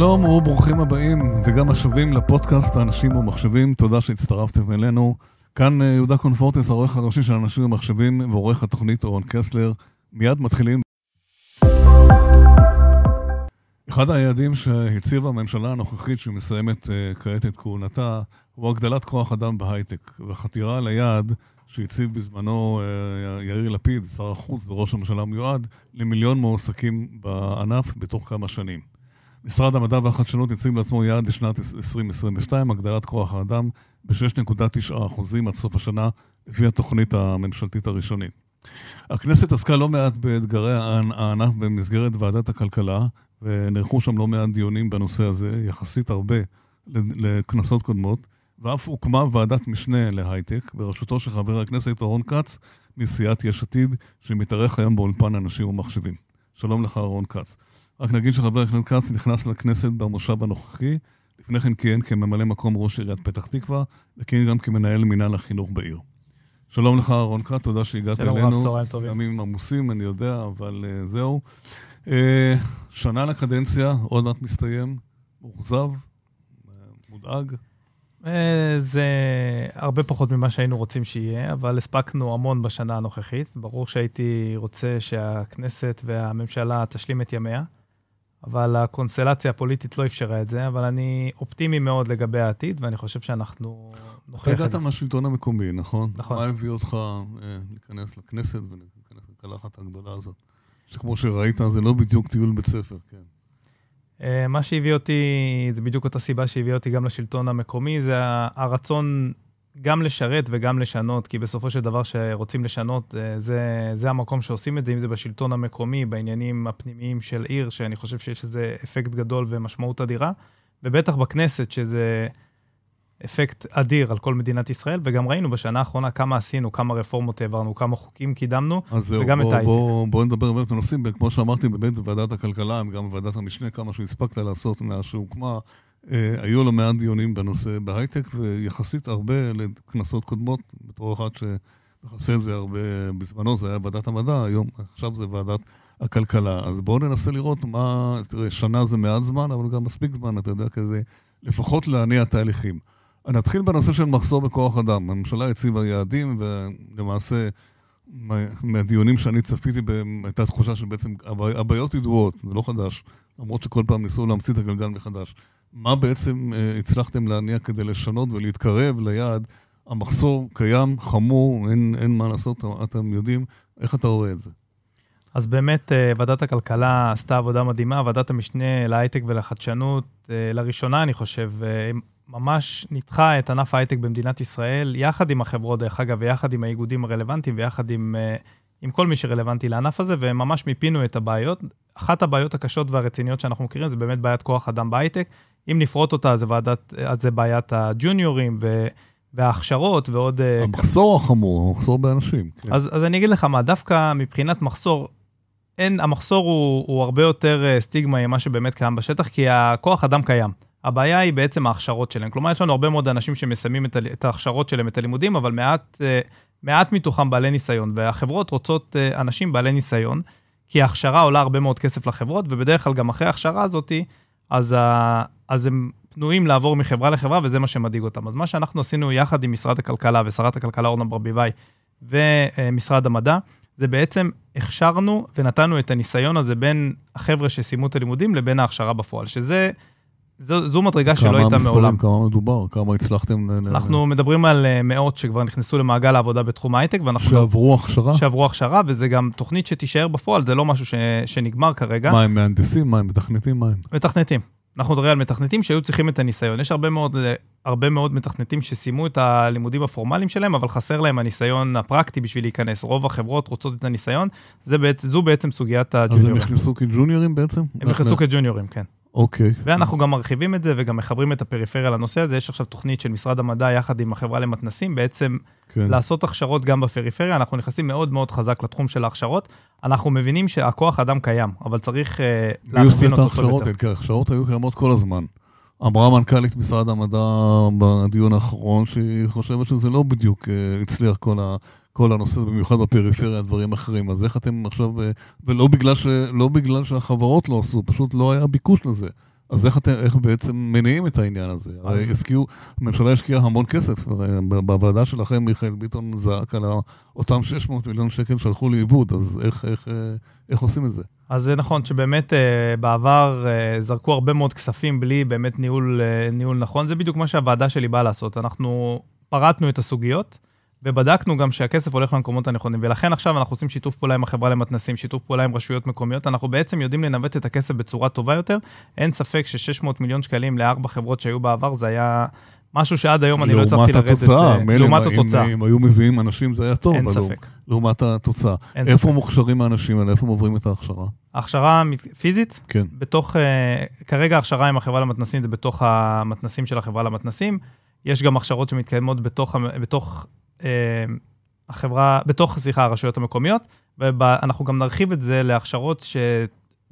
שלום וברוכים הבאים, וגם השבים לפודקאסט האנשים ומחשבים, תודה שהצטרפתם אלינו. כאן אה, יהודה קונפורטס, העורך הראשי של אנשים ומחשבים, ועורך התוכנית אורן קסלר. מיד מתחילים. אחד היעדים שהציבה הממשלה הנוכחית שמסיימת uh, כעת את כהונתה הוא הגדלת כוח אדם בהייטק, וחתירה ליעד שהציב בזמנו uh, יאיר לפיד, שר החוץ וראש הממשלה המיועד, למיליון מועסקים בענף בתוך כמה שנים. משרד המדע והחדשנות הציב לעצמו יעד לשנת 2022, הגדלת כוח האדם ב-6.9% עד סוף השנה, לפי התוכנית הממשלתית הראשונית. הכנסת עסקה לא מעט באתגרי הענף במסגרת ועדת הכלכלה, ונערכו שם לא מעט דיונים בנושא הזה, יחסית הרבה לכנסות קודמות, ואף הוקמה ועדת משנה להייטק, בראשותו של חבר הכנסת רון כץ, מסיעת יש עתיד, שמתארח היום באולפן אנשים ומחשבים. שלום לך, רון כץ. רק נגיד שחבר הכנסת כץ נכנס לכנסת במושב הנוכחי, לפני כן כיהן כממלא מקום ראש עיריית פתח תקווה, וכיהן גם כמנהל מינהל החינוך בעיר. שלום לך, רון כץ, תודה שהגעת שלום אלינו. שלום רב, צהריים טובים. ימים עמוסים, אני יודע, אבל uh, זהו. Uh, שנה לקדנציה, עוד מעט מסתיים, מאוכזב, uh, מודאג. זה הרבה פחות ממה שהיינו רוצים שיהיה, אבל הספקנו המון בשנה הנוכחית. ברור שהייתי רוצה שהכנסת והממשלה תשלים את ימיה. אבל הקונסטלציה הפוליטית לא אפשרה את זה, אבל אני אופטימי מאוד לגבי העתיד, ואני חושב שאנחנו. אתה הגעת מהשלטון המקומי, נכון? נכון. מה הביא אותך אה, להיכנס לכנסת ולהיכנס לקלחת הגדולה הזאת? שכמו שראית, זה לא בדיוק טיול בית ספר, כן. אה, מה שהביא אותי, זה בדיוק אותה סיבה שהביאה אותי גם לשלטון המקומי, זה הרצון גם לשרת וגם לשנות, כי בסופו של דבר שרוצים לשנות, אה, זה, זה המקום שעושים את זה, אם זה בשלטון המקומי, בעניינים הפנימיים של עיר, שאני חושב שיש לזה אפקט גדול ומשמעות אדירה, ובטח בכנסת, שזה אפקט אדיר על כל מדינת ישראל, וגם ראינו בשנה האחרונה כמה עשינו, כמה רפורמות העברנו, כמה חוקים קידמנו, וגם בוא, את ההייטק. בואו בוא נדבר באמת הנושאים, כמו שאמרתי, באמת בוועדת הכלכלה, גם בוועדת המשנה, כמה שהספקת לעשות מאז שהוקמה. אה, היו לא מעט דיונים בנושא בהייטק, ויחסית הרבה לכנסות קודמות, בתור אחד שמכסה את זה הרבה, בזמנו זה היה ועדת המדע, היום, עכשיו זה ועדת הכלכלה. אז בואו ננסה לראות מה, תראה, שנה זה מעט זמן, אבל גם מספיק זמן, אתה יודע, כזה, לפחות להניע תהליכים. נתחיל בנושא של מחסור בכוח אדם. הממשלה הציבה יעדים, ולמעשה, מהדיונים שאני צפיתי בהם, הייתה תחושה שבעצם הבעיות ידועות, זה לא חדש, למרות שכל פעם ניסו להמציא את הגלגל מחדש. מה בעצם אה, הצלחתם להניע כדי לשנות ולהתקרב ליעד? המחסור קיים, חמור, אין, אין מה לעשות, אתם יודעים, איך אתה רואה את זה? אז באמת, אה, ועדת הכלכלה עשתה עבודה מדהימה, ועדת המשנה להייטק ולחדשנות, אה, לראשונה, אני חושב, ממש ניתחה את ענף ההייטק במדינת ישראל, יחד עם החברות, דרך אגב, ויחד עם האיגודים הרלוונטיים, ויחד עם, עם כל מי שרלוונטי לענף הזה, וממש מיפינו את הבעיות. אחת הבעיות הקשות והרציניות שאנחנו מכירים זה באמת בעיית כוח אדם בהייטק. אם נפרוט אותה, זה, ועדת, אז זה בעיית הג'וניורים ו... וההכשרות ועוד... אה, המחסור החמור, המחסור באנשים. כן. אז, אז אני אגיד לך מה, דווקא מבחינת מחסור, אין, המחסור הוא, הוא הרבה יותר אה, סטיגמה ממה שבאמת קיים בשטח, כי הכוח אדם קיים. הבעיה היא בעצם ההכשרות שלהם. כלומר, יש לנו הרבה מאוד אנשים שמסיימים את, את ההכשרות שלהם, את הלימודים, אבל מעט, אה, מעט מתוכם בעלי ניסיון, והחברות רוצות אנשים בעלי ניסיון, כי ההכשרה עולה הרבה מאוד כסף לחברות, ובדרך כלל גם אחרי ההכשרה הזאתי, אז, אז הם פנויים לעבור מחברה לחברה, וזה מה שמדאיג אותם. אז מה שאנחנו עשינו יחד עם משרד הכלכלה ושרת הכלכלה אורנה ברביבאי ומשרד המדע, זה בעצם הכשרנו ונתנו את הניסיון הזה בין החבר'ה שסיימו את הלימודים לבין ההכשרה בפועל, שזה... זו, זו מדרגה שלא הייתה מספרים, מעולם. כמה מדובר? כמה הצלחתם? אנחנו ל... מדברים על אה, מאות שכבר נכנסו למעגל העבודה בתחום ההייטק, ואנחנו... שעברו הכשרה? שעברו הכשרה, וזה גם תוכנית שתישאר בפועל, זה לא משהו ש... שנגמר כרגע. מה, הם מהנדסים? מה, הם מתכנתים? מה הם? מתכנתים. אנחנו מדברים על מתכנתים שהיו צריכים את הניסיון. יש הרבה מאוד, הרבה מאוד מתכנתים שסיימו את הלימודים הפורמליים שלהם, אבל חסר להם הניסיון הפרקטי בשביל להיכנס. רוב החברות רוצות את הניסיון, זה בעצם, זו בעצם סוגיית הג'וניורים. אז הם נכנסו כג'וניורים בעצם? הם נכנסו כג'וניורים, כן. אוקיי. Okay. ואנחנו גם מרחיבים את זה וגם מחברים את הפריפריה לנושא הזה. יש עכשיו תוכנית של משרד המדע יחד עם החברה למתנסים, בעצם כן. לעשות הכשרות גם בפריפריה. אנחנו נכנסים מאוד מאוד חזק לתחום של ההכשרות. אנחנו מבינים שהכוח אדם קיים, אבל צריך uh, להכווין אותו יותר. כי ההכשרות היו קיימות כל הזמן. אמרה מנכ"לית משרד המדע בדיון האחרון שהיא חושבת שזה לא בדיוק uh, הצליח כל ה... כל הנושא, במיוחד בפריפריה, דברים אחרים. אז איך אתם עכשיו, אה, ולא בגלל, ש, לא בגלל שהחברות לא עשו, פשוט לא היה ביקוש לזה. אז איך, אתם, איך בעצם מניעים את העניין הזה? אז- הרי השקיעו, הממשלה השקיעה המון כסף, בוועדה שלכם מיכאל ביטון זעק על אותם 600 מיליון שקל שהלכו לאיבוד, אז איך, איך, אה, איך עושים את זה? אז זה נכון שבאמת אה, בעבר זרקו הרבה מאוד כספים בלי באמת ניהול, ניהול נכון. זה בדיוק מה שהוועדה שלי באה לעשות. אנחנו פרטנו את הסוגיות ובדקנו גם שהכסף הולך למקומות הנכונים. ולכן עכשיו אנחנו עושים שיתוף פעולה עם החברה למתנסים, שיתוף פעולה עם רשויות מקומיות. אנחנו בעצם יודעים לנווט את הכסף בצורה טובה יותר. אין ספק ש-600 מיליון שקלים לארבע חברות שהיו בעבר, זה היה משהו שעד היום אני לא הצלחתי לרדת. התוצאה, אה, מילא לעומת אם- התוצאה, אם היו מביאים אנשים זה היה טוב, אין אבל לא- ספק. לעומת התוצאה. אין איפה ספק. מוכשרים האנשים האלה? איפה הם עוברים את ההכשרה? הכשרה מת- פיזית, כן. בתוך, אה, כרגע ההכשרה עם החברה למתנסים זה בתוך המתנסים של החברה למתנסים. יש גם הכשרות שמתקיימות בתוך, בתוך החברה, בתוך, סליחה, הרשויות המקומיות, ואנחנו גם נרחיב את זה להכשרות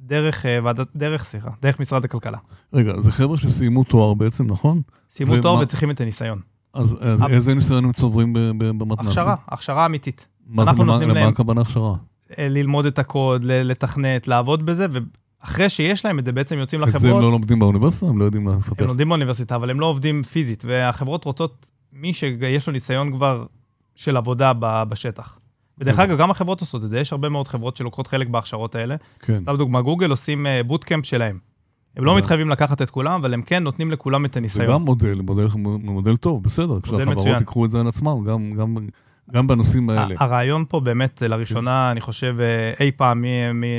שדרך אה, ועדת, דרך, סליחה, דרך משרד הכלכלה. רגע, זה חבר'ה שסיימו תואר בעצם, נכון? סיימו ומה- תואר וצריכים את הניסיון. אז, אז אבל- איזה ניסיון הם צוברים ב- ב- במתנ"סים? הכשרה, הכשרה אמיתית. מה זה, למה, למה להם- הכוונה הכשרה? אה, ללמוד את הקוד, לתכנת, לעבוד בזה, ואחרי שיש להם את זה, בעצם יוצאים את זה הם לחברות. לא לומדים באוניברסיטה? הם לא יודעים לפתח? הם לומדים באוניברסיטה, אבל הם לא עובדים פיזית, והחברות רוצות מי שיש לו ניסיון כבר של עבודה בשטח. ודרך. אגב, גם החברות עושות את זה, יש הרבה מאוד חברות שלוקחות חלק בהכשרות האלה. כן. סתם דוגמה, גוגל עושים בוטקאמפ שלהם. הם לא הבנתי. מתחייבים לקחת את כולם, אבל הם כן נותנים לכולם את זה הניסיון. גם מודל, מודל, מודל טוב, בסדר. כשהחברות מצוין. ייקחו את זה על עצמם, גם, גם, גם בנושאים האלה. הרעיון פה באמת, לראשונה, אני חושב, אה, אי פעם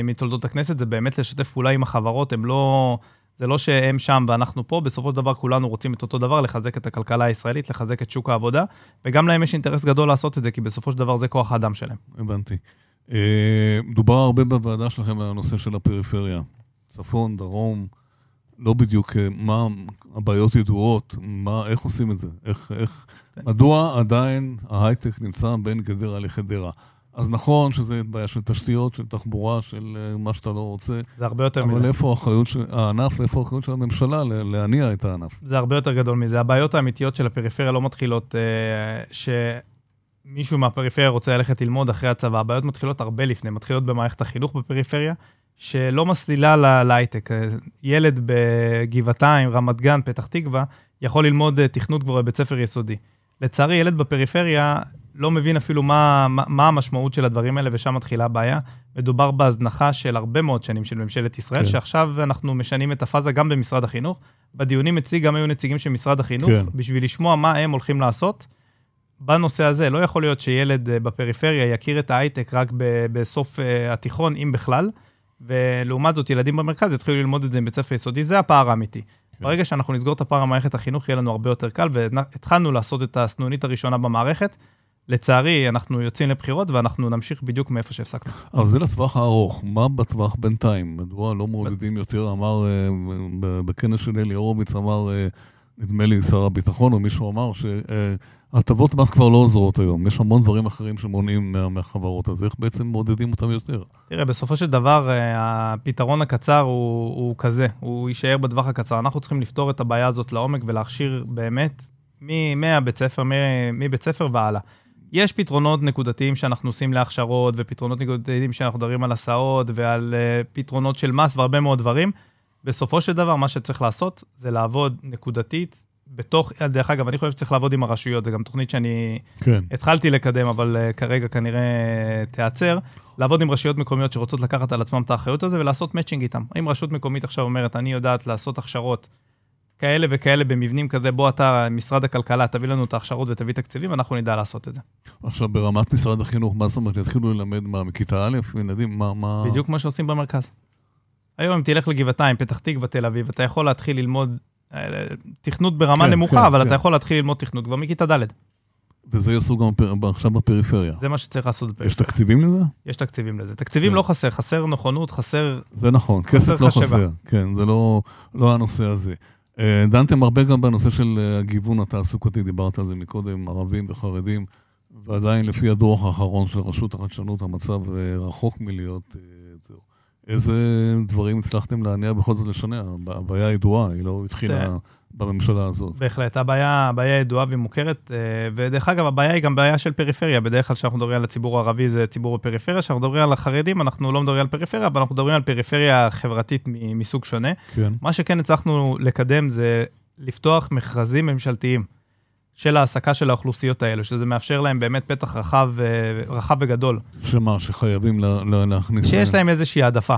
מתולדות הכנסת, זה באמת לשתף פעולה עם החברות, הם לא... זה לא שהם שם ואנחנו פה, בסופו של דבר כולנו רוצים את אותו דבר, לחזק את הכלכלה הישראלית, לחזק את שוק העבודה, וגם להם יש אינטרס גדול לעשות את זה, כי בסופו של דבר זה כוח האדם שלהם. הבנתי. אה, דובר הרבה בוועדה שלכם על הנושא של הפריפריה. צפון, דרום, לא בדיוק אה, מה הבעיות ידועות, מה, איך עושים את זה? איך, איך, מדוע עדיין ההייטק נמצא בין גדרה לחדרה? אז נכון שזה בעיה של תשתיות, של תחבורה, של אה, מה שאתה לא רוצה, זה הרבה יותר אבל מזה. איפה האחריות של הענף, איפה האחריות של הממשלה להניע את הענף? זה הרבה יותר גדול מזה. הבעיות האמיתיות של הפריפריה לא מתחילות אה, שמישהו מהפריפריה רוצה ללכת ללמוד אחרי הצבא. הבעיות מתחילות הרבה לפני, מתחילות במערכת החינוך בפריפריה, שלא מסלילה להייטק. אה, ילד בגבעתיים, רמת גן, פתח תקווה, יכול ללמוד אה, תכנות כבר בבית ספר יסודי. לצערי, ילד בפריפריה לא מבין אפילו מה, מה, מה המשמעות של הדברים האלה, ושם מתחילה הבעיה. מדובר בהזנחה של הרבה מאוד שנים של ממשלת ישראל, כן. שעכשיו אנחנו משנים את הפאזה גם במשרד החינוך. בדיונים אצלי גם היו נציגים של משרד החינוך, כן. בשביל לשמוע מה הם הולכים לעשות. בנושא הזה, לא יכול להיות שילד אה, בפריפריה יכיר את ההייטק רק ב- בסוף אה, התיכון, אם בכלל, ולעומת זאת, ילדים במרכז יתחילו ללמוד את זה בבית ספר יסודי, זה הפער האמיתי. כן. ברגע שאנחנו נסגור את הפער במערכת החינוך, יהיה לנו הרבה יותר קל, והתחלנו לעשות את הסנונית הראשונה במערכת. לצערי, אנחנו יוצאים לבחירות ואנחנו נמשיך בדיוק מאיפה שהפסקנו. אבל זה לטווח הארוך, מה בטווח בינתיים? מדוע לא מעודדים יותר? אמר, אה, בכנס של אלי הורוביץ אמר, אה, נדמה לי שר הביטחון או מישהו אמר, שהטבות מס כבר לא עוזרות היום. יש המון דברים אחרים שמונעים מה- מהחברות, אז איך בעצם מעודדים אותם יותר? תראה, בסופו של דבר, אה, הפתרון הקצר הוא, הוא כזה, הוא יישאר בטווח הקצר. אנחנו צריכים לפתור את הבעיה הזאת לעומק ולהכשיר באמת מהבית ספר, מבית ספר והלאה. יש פתרונות נקודתיים שאנחנו עושים להכשרות, ופתרונות נקודתיים שאנחנו מדברים על הסעות, ועל uh, פתרונות של מס והרבה מאוד דברים. בסופו של דבר, מה שצריך לעשות זה לעבוד נקודתית בתוך, דרך אגב, אני חושב שצריך לעבוד עם הרשויות, זו גם תוכנית שאני כן. התחלתי לקדם, אבל uh, כרגע כנראה תיעצר, לעבוד עם רשויות מקומיות שרוצות לקחת על עצמם את האחריות הזה ולעשות מאצ'ינג איתם. אם רשות מקומית עכשיו אומרת, אני יודעת לעשות הכשרות כאלה וכאלה במבנים כזה, בוא אתה, משרד הכלכלה, תביא לנו את ההכשרות ותביא תקציבים, אנחנו נדע לעשות את זה. עכשיו, ברמת משרד החינוך, מה זאת אומרת, יתחילו ללמד מה, מכיתה א', ילדים, מה... מה... בדיוק כמו שעושים במרכז. היום אם תלך לגבעתיים, פתח תקווה, תל אביב, אתה יכול להתחיל ללמוד אה, תכנות ברמה כן, נמוכה, כן, אבל כן. אתה יכול להתחיל ללמוד תכנות כבר מכיתה ד'. וזה יעשו גם פר- עכשיו בפריפריה. זה מה שצריך לעשות יש בפריפריה. תקציבים לזה? יש תקציבים לזה. תקציבים כן. לא חסר, חסר נכונות, חסר זה נכון, כסף לא. חסר, כן, זה לא, לא הנושא הזה. אה, דנתם הרבה גם בנושא של אה, הגיוון התעסוקתי, דיברת על זה מקודם, ערבים וחרדים, ועדיין לפי הדוח האחרון של רשות החדשנות, המצב רחוק מלהיות... איזה דברים הצלחתם להניע בכל זאת לשנע? הב- הבעיה ידועה, היא לא התחילה. בממשלה הזאת. בהחלט, הבעיה, הבעיה ידועה ומוכרת, אה, ודרך אגב, הבעיה היא גם בעיה של פריפריה. בדרך כלל כשאנחנו מדברים על הציבור הערבי זה ציבור בפריפריה, כשאנחנו מדברים על החרדים, אנחנו לא מדברים על פריפריה, אבל אנחנו מדברים על פריפריה חברתית מסוג שונה. כן. מה שכן הצלחנו לקדם זה לפתוח מכרזים ממשלתיים של העסקה של האוכלוסיות האלה, שזה מאפשר להם באמת פתח רחב, אה, רחב וגדול. שמה, שחייבים לה, לה, להכניס... שיש להם איזושהי העדפה.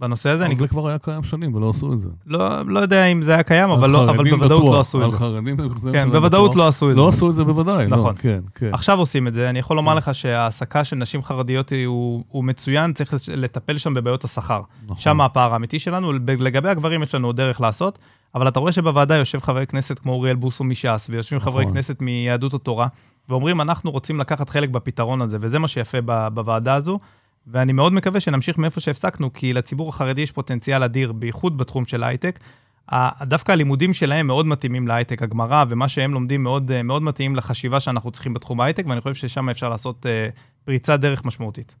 בנושא הזה. אבל אני זה כבר היה קיים שנים ולא עשו את זה. לא, לא יודע אם זה היה קיים, אבל, על לא, אבל חרדים בוודאות בטוח, לא עשו את על זה. חרדים זה כן, בוודאות בטוח. לא עשו את זה. לא עשו את זה בוודאי, נכון. לא, כן, כן. עכשיו עושים את זה, אני יכול לומר כן. לך שההעסקה של נשים חרדיות הוא, הוא מצוין, צריך לטפל שם בבעיות השכר. נכון. שם הפער האמיתי שלנו, לגבי הגברים יש לנו דרך לעשות, אבל אתה רואה שבוועדה יושב חבר כנסת כמו אוריאל בוסו מש"ס, ויושבים חברי נכון. כנסת מיהדות התורה, ואומרים, אנחנו רוצים לקחת חלק בפתרון הזה, וזה מה שיפה ב- בוועדה הזו, ואני מאוד מקווה שנמשיך מאיפה שהפסקנו, כי לציבור החרדי יש פוטנציאל אדיר, בייחוד בתחום של ההייטק. ה- דווקא הלימודים שלהם מאוד מתאימים להייטק, הגמרא ומה שהם לומדים מאוד, מאוד מתאים לחשיבה שאנחנו צריכים בתחום ההייטק, ואני חושב ששם אפשר לעשות אה, פריצת דרך משמעותית.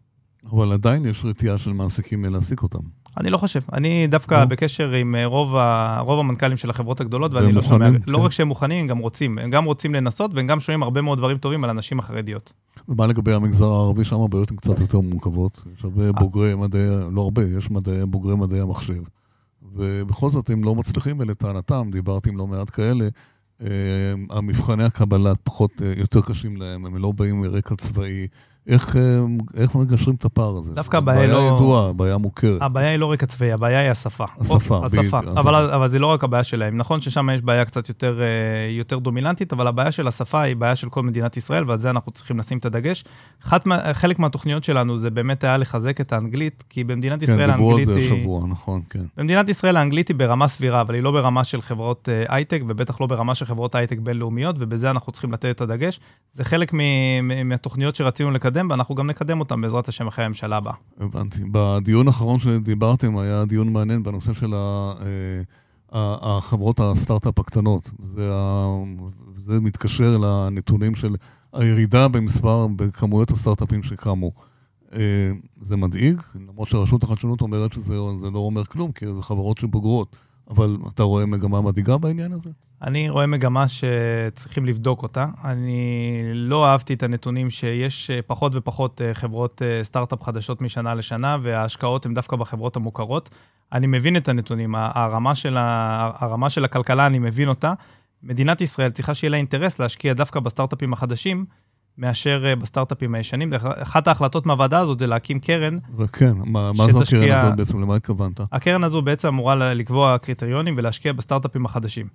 אבל עדיין יש רתיעה של מעסיקים להעסיק אותם. אני לא חושב, אני דווקא לא? בקשר עם אה, רוב, ה, רוב המנכ"לים של החברות הגדולות, ואני לא שומע, לא כן. רק שהם מוכנים, הם גם רוצים, הם גם רוצים לנסות, והם גם שומעים הרבה מאוד דברים טובים על הנשים החרדיות. ומה לגבי המגזר הערבי, שם הבעיות הן קצת יותר מורכבות. יש אה. הרבה בוגרי מדעי, לא הרבה, יש מדעי, בוגרי מדעי המחשב. ובכל זאת הם לא מצליחים, ולטענתם, דיברתי עם לא מעט כאלה, אה, המבחני הקבלה פחות, אה, יותר קשים להם, הם לא באים מרקע צבאי. איך, אה, איך מגשרים את הפער הזה? דווקא הבעיה בעיה לא- ידועה, בעיה מוכרת. הבעיה היא לא רקע צבאי, הבעיה היא השפה. השפה, אוקיי, בדיוק, השפה. השפה. אבל, אבל זה לא רק הבעיה שלהם. נכון ששם יש בעיה קצת יותר, אה, יותר דומיננטית, אבל הבעיה של השפה היא בעיה של כל מדינת ישראל, ועל זה אנחנו צריכים לשים את הדגש. מה, חלק מהתוכניות שלנו זה באמת היה לחזק את האנגלית, כי במדינת כן, ישראל דיברו על האנגלית זה היא... השבוע, נכון, כן. במדינת ישראל האנגלית היא ברמה סבירה, אבל היא לא ברמה של חברות אה, הייטק, ובטח לא ברמה של חברות הייטק בינלאומיות, ובזה אנחנו צריכים לתת את הדגש. זה חלק מ- מ- מהתוכניות שרצינו לקדם, ואנחנו גם נקדם אותן בעזרת השם אחרי הממשלה הבאה. הבנתי. בדיון האחרון שדיברתם היה דיון מעניין בנושא של ה- אה, החברות הסטארט-אפ הקטנות. זה, ה- זה מתקשר לנתונים של הירידה במספר, בכמויות הסטארט-אפים שקמו. אה, זה מדאיג, למרות שרשות החדשנות אומרת שזה זה לא אומר כלום, כי זה חברות שבוגרות. אבל אתה רואה מגמה מדאיגה בעניין הזה? אני רואה מגמה שצריכים לבדוק אותה. אני לא אהבתי את הנתונים שיש אה, פחות ופחות אה, חברות אה, סטארט-אפ חדשות משנה לשנה, וההשקעות הן דווקא בחברות המוכרות. אני מבין את הנתונים, הרמה של, ה... הרמה של הכלכלה, אני מבין אותה. מדינת ישראל צריכה שיהיה לה אינטרס להשקיע דווקא בסטארט-אפים החדשים, מאשר אה, בסטארט-אפים הישנים. אחת ההחלטות מהוועדה הזאת זה להקים קרן וכן, מה, מה זו הקרן הזאת בעצם? למה התכוונת? הקרן הזו בעצם אמורה לקבוע קריטריונים ולהשקיע בסטארט-אפים החדשים.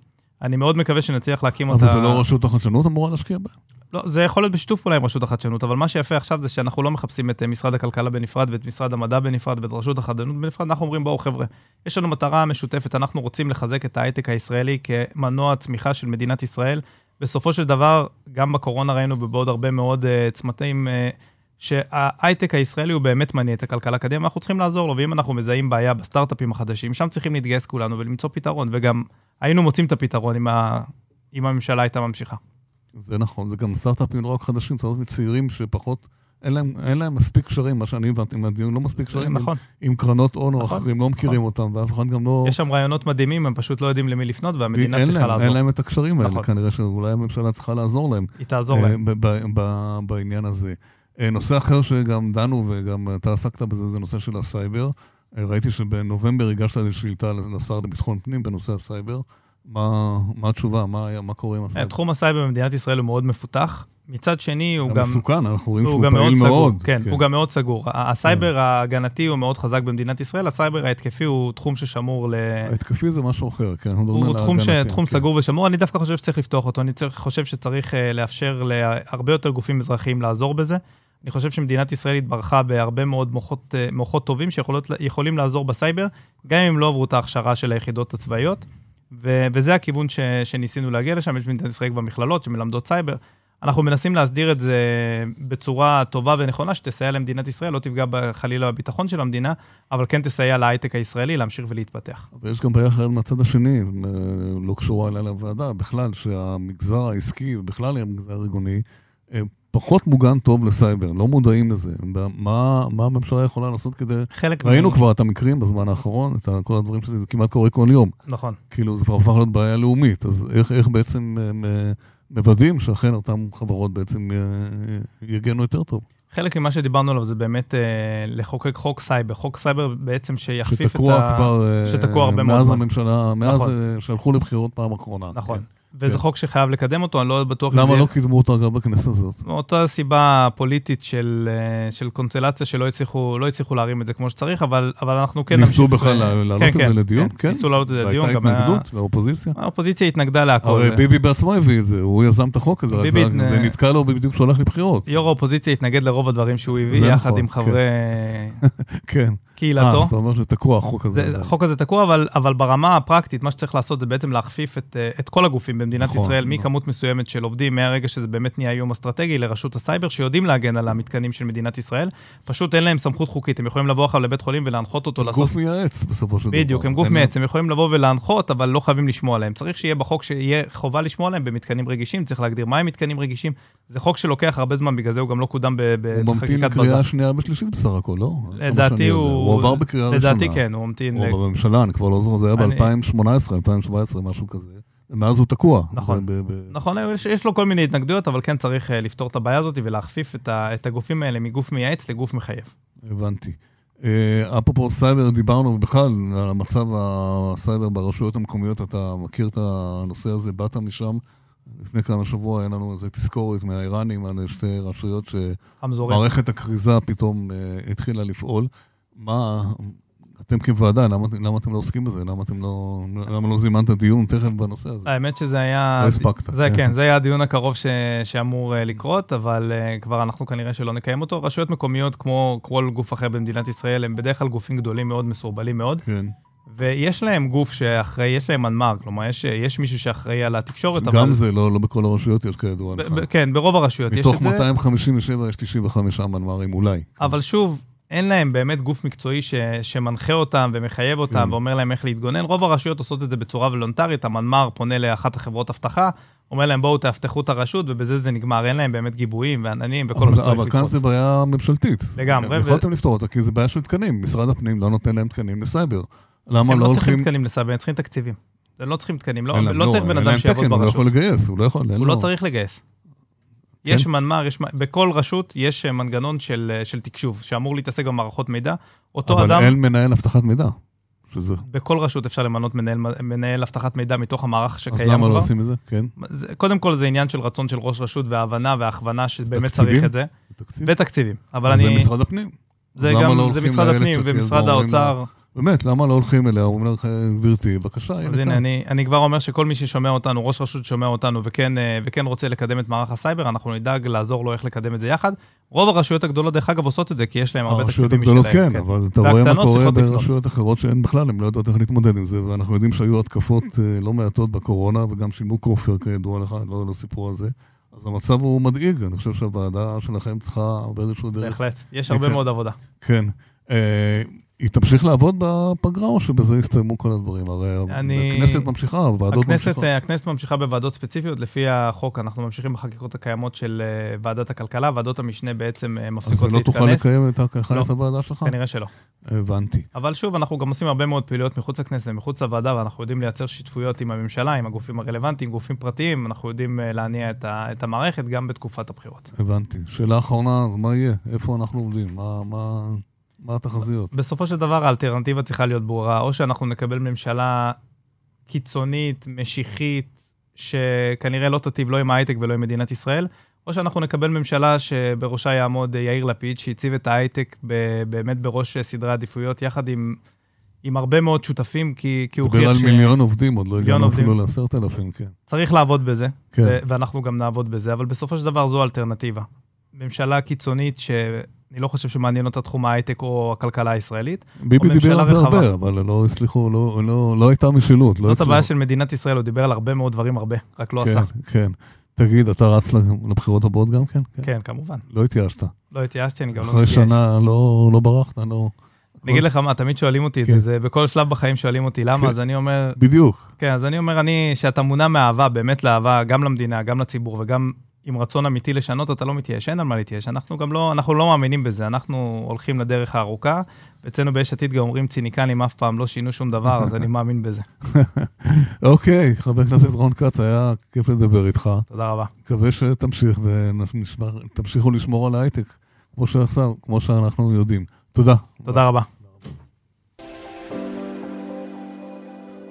אני מאוד מקווה שנצליח להקים אותה. אבל זה לא רשות החדשנות אמורה להשקיע בה? לא, זה יכול להיות בשיתוף פעולה עם רשות החדשנות, אבל מה שיפה עכשיו זה שאנחנו לא מחפשים את אה, משרד הכלכלה בנפרד ואת משרד המדע בנפרד ואת רשות החדשנות בנפרד, אנחנו אומרים בואו חבר'ה, יש לנו מטרה משותפת, אנחנו רוצים לחזק את ההייטק הישראלי כמנוע צמיחה של מדינת ישראל. בסופו של דבר, גם בקורונה ראינו ובעוד הרבה מאוד uh, צמתים, uh, שההייטק הישראלי הוא באמת מניע את הכלכלה קדימה, אנחנו צריכים לעזור לו, ואם אנחנו מזהים בעיה בסטארט-אפים החדשים, שם צריכים להתגייס כולנו ולמצוא פתרון, וגם היינו מוצאים את הפתרון אם, ה... אם הממשלה הייתה ממשיכה. זה נכון, זה גם סטארט-אפים לא רק חדשים, סטארט-אפים צעירים שפחות, אין להם, אין להם מספיק קשרים, מה שאני הבנתי מהדיון, לא מספיק קשרים נכון. עם, עם קרנות הון או נכון, אחרים, לא מכירים אותם, ואף אחד גם לא... יש שם רעיונות מדהימים, הם פשוט לא יודעים למי לפנות, והמדינה צריכה להם, לעזור. אין להם את הקשרים האלה, נכון. כנראה שאולי הממשלה צריכה לעזור להם. היא תעזור אה, להם. ב- ב- ב- בעניין הזה. אה, נושא אחר שגם דנו וגם אתה עסקת בזה, זה נושא של הסייבר. אה, ראיתי שבנובמבר הגשת איזו שאילתה לשר לביטחון פנים בנושא הסייבר. מה, מה התשובה? מה, מה קורה עם אה, הסייבר? תחום הסייבר במדינת ישראל הוא מאוד מפותח. מצד שני, הוא גם. מסוכן, אנחנו רואים הוא שהוא מאוד פעיל סגור, מאוד. כן, הוא גם מאוד סגור. ה- הסייבר ההגנתי הוא מאוד חזק במדינת ישראל, הסייבר ההתקפי הוא תחום ששמור ל... ההתקפי זה משהו אחר, כן, אנחנו מדברים הוא על תחום, ש... ההגנתי, תחום כן. סגור ושמור, אני דווקא חושב שצריך לפתוח אותו, אני חושב שצריך uh, לאפשר להרבה יותר גופים אזרחיים לעזור בזה. אני חושב שמדינת ישראל התברכה בהרבה מאוד מוחות, uh, מוחות טובים שיכולים לעזור בסייבר, גם אם לא עברו את ההכשרה של היחידות הצבאיות, ו... וזה הכיוון ש... שניסינו להגיע לשם, יש במדינת ישראל במכללות שמלמדות סייבר. אנחנו מנסים להסדיר את זה בצורה טובה ונכונה, שתסייע למדינת ישראל, לא תפגע חלילה בביטחון של המדינה, אבל כן תסייע להייטק הישראלי להמשיך ולהתפתח. אבל יש גם בעיה אחרת מהצד השני, אה, לא קשורה אליה לוועדה, בכלל, שהמגזר העסקי, ובכלל המגזר הארגוני, אה, פחות מוגן טוב לסייבר, לא מודעים לזה. מה, מה הממשלה יכולה לעשות כדי... חלק ראינו מ- כבר את המקרים בזמן האחרון, את כל הדברים שזה כמעט קורה כל יום. נכון. כאילו זה כבר הפך להיות בעיה לאומית, אז איך, איך בעצם אה, מוודאים שאכן אותן חברות בעצם אה, יגנו יותר טוב? חלק ממה שדיברנו עליו זה באמת אה, לחוקק חוק סייבר. חוק סייבר בעצם שיכפיף את שתקוע ה... כבר, אה, שתקוע הרבה מאוד מאז. הממשלה, מאז נכון. אה, שהלכו לבחירות פעם אחרונה. נכון. כן. וזה כן. חוק שחייב לקדם אותו, אני לא בטוח למה לא קידמו אותו אגב בכנסת הזאת? מאותה סיבה פוליטית של, אה, של קונסטלציה שלא הצליחו, לא הצליחו להרים את זה כמו שצריך, אבל, אבל אנחנו כן ניסו נמשיך בכלל לה- להעלות כן, את זה כן, לדיון? כן. כן? ניסו להעלות את זה לדיון. והייתה גם התנגדות לאופוזיציה? האופוזיציה התנגדה להכל. הרי ביבי בעצמו הביא את זה, הוא יזם את החוק הזה, ביבי זה- זה נתקע לו בדיוק כשהוא הולך לבחירות. יו"ר האופוזיציה התנגד לרוב הדברים שהוא הביא, זה יחד נכון, עם כן. חברי כן. אה, קהילתו. אז אתה אומר שתקוע החוק הזה. זה, החוק הזה תקוע, אבל, אבל ברמה הפרקטית, מה שצריך לעשות זה בעצם להכפיף את, אה, את כל הגופים במדינת נכון, ישראל, נכון. מכמות מסוימת של עובדים, מהרגע שזה באמת נהיה איום אסטרטגי, לרשות הסייבר, שיודעים להגן על המתקנים של מדינת ישראל. פשוט אין להם סמכות חוקית, הם יכולים לבוא עכשיו לבית חולים ולהנחות אותו לעשות... גוף מייעץ בסופו של דבר. בדיוק, הם גוף מייעץ, הם יכולים לבוא ולהנחות, אבל לא חייבים לשמוע עליהם. צריך שיהיה בחוק שיהיה חובה לשמוע עליהם במתקנים רגישים, צריך להגדיר מהם מתקנים רגישים. זה חוק שלוקח הרבה זמן, בגלל זה הוא גם לא קודם ב- הוא ממתין בחקיקת לקריאה בזק. שנייה ושלישית בסך הכל, לא? לדעתי. הוא... הוא עבר בקריאה ראשונה. לדעתי כן, הוא ממתין... ל- או בממשלה, אני כבר לא זוכר, זה היה אני- ב-2018, 2017, משהו כזה. מאז הוא תקוע. נכון. ב- ב- נכון, יש, יש לו כל מיני התנגדויות, אבל כן צריך uh, לפתור את הבעיה הזאת ולהכפיף את, ה, את הגופים האלה מגוף מייעץ לגוף מחייב. הבנתי. אה, אפרופו סייבר, דיברנו בכלל על המצב הסייבר ברשויות המקומיות, אתה מכיר את הנושא הזה, באת משם. לפני כמה שבוע היה לנו איזה תזכורת מהאיראנים על שתי רשויות. שמערכת הכריזה פתאום אה, התחילה לפעול. מה, אתם כוועדה, למה, למה אתם לא עוסקים בזה? למה אתם לא, למה לא זימנת דיון תכף בנושא הזה? האמת שזה היה... לא הספקת. זה כן, זה היה הדיון הקרוב ש, שאמור uh, לקרות, אבל uh, כבר אנחנו כנראה שלא נקיים אותו. רשויות מקומיות, כמו כל גוף אחר במדינת ישראל, הם בדרך כלל גופים גדולים מאוד, מסורבלים מאוד, כן. ויש להם גוף שאחראי, יש להם מנמ"ר, כלומר, יש, יש מישהו שאחראי על התקשורת, גם אבל... זה, לא, לא בכל הרשויות יש כידוע לך. כן, ברוב הרשויות יש מתוך את זה. 257 יש 95 מנמ"רים אולי. אבל שוב, אין להם באמת גוף מקצועי ש, שמנחה אותם ומחייב אותם כן. ואומר להם איך להתגונן. רוב הרשויות עושות את זה בצורה וולונטרית, המנמ"ר פונה לאחת החברות אבטחה, אומר להם בואו תאבטחו את הרשות, ובזה זה נגמר, אין להם באמת גיבויים ועננים וכל מה אבל, שצריך אבל כאן לקרות. זה בעיה ממשלתית. לגמרי, ו- יכולתם לפתור אותה, כי זה בעיה של תקנים. משרד הפנים לא נותן להם תקנים לסייבר. למה הם לא לא צריכים הולכים... תקנים לסייבר, הם צריכים תקציבים. הם לא צריכים תקנים, לא, להם- לא צריך בן אין אדם שיעבוד תקן, הוא לא ברשות. יכול לגייס, הוא לא יכול, הוא. לא צריך לגייס. יש מנמ"ר, יש, בכל רשות יש אה, מנגנון של, של תקשוב, שאמור להתעסק במערכות מידע. אותו אבל אדם... אין מנהל אבטחת מידע. שזה... בכל רשות אפשר למנות מנהל, מנהל אבטחת מידע מתוך המערך אז שקיים למה לא. עושים את זה? כן. זה, קודם כל זה עניין של רצון של ראש רשות והבנה והכוונה שבאמת תקציבים? צריך את זה, תקציב. ותקציבים. אבל אז אני... זה משרד הפנים. זה גם, לא זה משרד הפנים ומשרד ואומרים לה, האוצר. באמת, למה לא הולכים אליה? אומרים לך, גברתי, בבקשה, הנה הנה, כאן. אני, אני כבר אומר שכל מי ששומע אותנו, ראש רשות ששומע אותנו וכן, אה, וכן רוצה לקדם את מערך הסייבר, אנחנו נדאג לעזור לו איך לקדם את זה יחד. רוב הרשויות הגדולות, דרך אגב, עושות את זה, כי יש להם הרבה הרשויות תקציבים הגדולות משלהם. כן, אבל אתה רואה מה קורה. ברשויות אחרות שאין בכלל, הן לא יודעות איך להתמודד עם זה, ואנחנו יודעים שהיו התקפות אה, לא מעטות בקורונה, וגם שילמו כופר, כידוע לך, לא לא סיפרו על זה. אז המצב הוא מדאיג, אני חושב שהוועדה שלכם צריכה באיזשהו דרך. בהחלט, יש הרבה כן. מאוד עבודה. כן. היא תמשיך לעבוד בפגרה, או שבזה יסתיימו כל הדברים? הרי אני- הכנסת ממשיכה, הוועדות הכנסת, ממשיכות. אה, הכנסת ממשיכה בוועדות ספציפיות, לפי החוק אנחנו ממשיכים בחקיקות הקיימות של אה, ועדת הכלכלה, ועדות המשנה בעצם אה, אז מפסיקות לא תוכל להתכנס, לקיים את ה- לא. הוועדה שלך? כנראה שלא. הבנתי. אבל שוב, אנחנו גם עושים הרבה מאוד פעילויות מחוץ לכנסת ומחוץ לוועדה, ואנחנו יודעים לייצר שותפויות עם הממשלה, עם הגופים הרלוונטיים, גופים פרטיים, אנחנו יודעים להניע את, ה, את המערכת גם בתקופת הבחירות. הבנתי. שאלה אחרונה, אז מה יהיה? איפה אנחנו עומדים? מה- מה- מה התחזיות? בסופו של דבר האלטרנטיבה צריכה להיות ברורה, או שאנחנו נקבל ממשלה קיצונית, משיחית, שכנראה לא תטיב לא עם ההייטק ולא עם מדינת ישראל, או שאנחנו נקבל ממשלה שבראשה יעמוד יאיר לפיד, שהציב את ההייטק ב- באמת בראש סדרי עדיפויות, יחד עם, עם הרבה מאוד שותפים, כי, כי הוא על ש... מיליון עובדים, עוד לא הגענו. אפילו לעשרת אלפים, כן. צריך לעבוד בזה, כן. ו- ואנחנו גם נעבוד בזה, אבל בסופו של דבר זו האלטרנטיבה. ממשלה קיצונית שאני לא חושב שמעניין אותה תחום ההייטק או הכלכלה הישראלית. ביבי דיבר על זה רחבה. הרבה, אבל לא הצליחו, לא- לא לא הייתה משילות. לא זאת. הבעיה של מדינת ישראל, הוא דיבר על הרבה מאוד דברים הרבה, רק לא עשה. כן, כן. תגיד, אתה רץ לבחירות הבאות גם כן? כן, כמובן. לא התייאשת. לא התייאשתי, אני גם לא אחרי מתייאש. שנה לא לא ברחת, לא... אני אגיד לך מה, תמיד שואלים אותי את כן. זה, זה בכל שלב בחיים שואלים אותי למה, כן. אז אני אומר, בדיוק. כן, אז אני אומר, אני, שאתה מונע מאהבה, באמת לאהבה, גם למדינה, גם לציבור וגם עם רצון אמיתי לשנות, אתה לא מתייאש, אין על מה להתייאש. אנחנו גם לא, אנחנו לא מאמינים בזה, אנחנו הולכים לדרך הארוכה. אצלנו ביש עתיד גם אומרים ציניקנים אף פעם לא שינו שום דבר, אז אני מאמין בזה. אוקיי, חבר הכנסת רון כץ, היה כיף לדבר איתך. תודה רבה. מקווה שתמשיך ותמשיכו לשמור על ההייטק, כמו שעכשיו, כמו שאנחנו יודעים. תודה. תודה רבה.